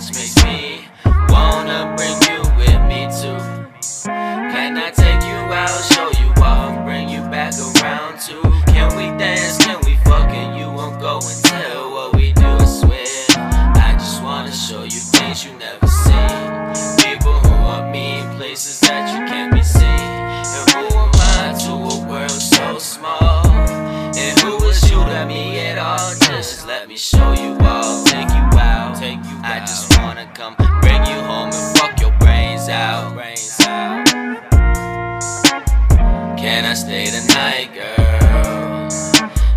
let's make Can I stay tonight, girl?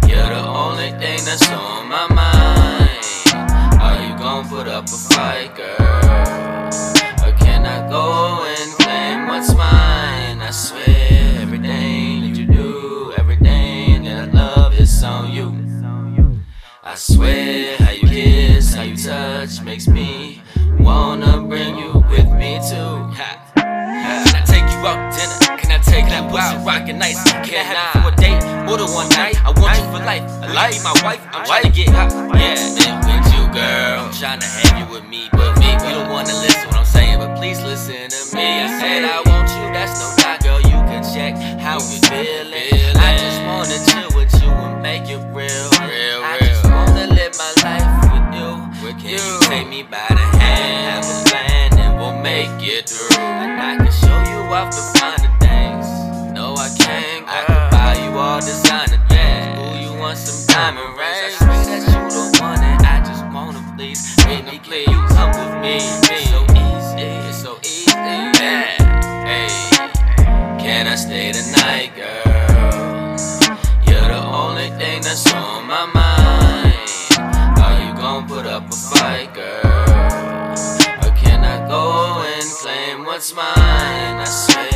You're the only thing that's on my mind. Are you gon' put up a fight, girl? Or can I go and claim what's mine? I swear, everything that you do, everything that I love is on you. I swear, how you kiss, how you touch makes me wanna bring you with me too. Ha. Can I take you out to dinner? That pussy rockin' nice? Can I have it for a date? More than one night? I want you for life. I like my wife. I'm trying to get hot. Yeah, been with you, girl. I'm trying to have you with me, but me, you don't wanna listen to what I'm saying, but please listen to me. I said I want you, that's no doubt, girl. You can check how we feelin'. I just wanna chill with you and make it real. please. You with me, it's so easy, it's so easy. Yeah. Hey, can I stay tonight, girl? You're the only thing that's on my mind. Are you gonna put up a fight, girl? Or can I go and claim what's mine? I say.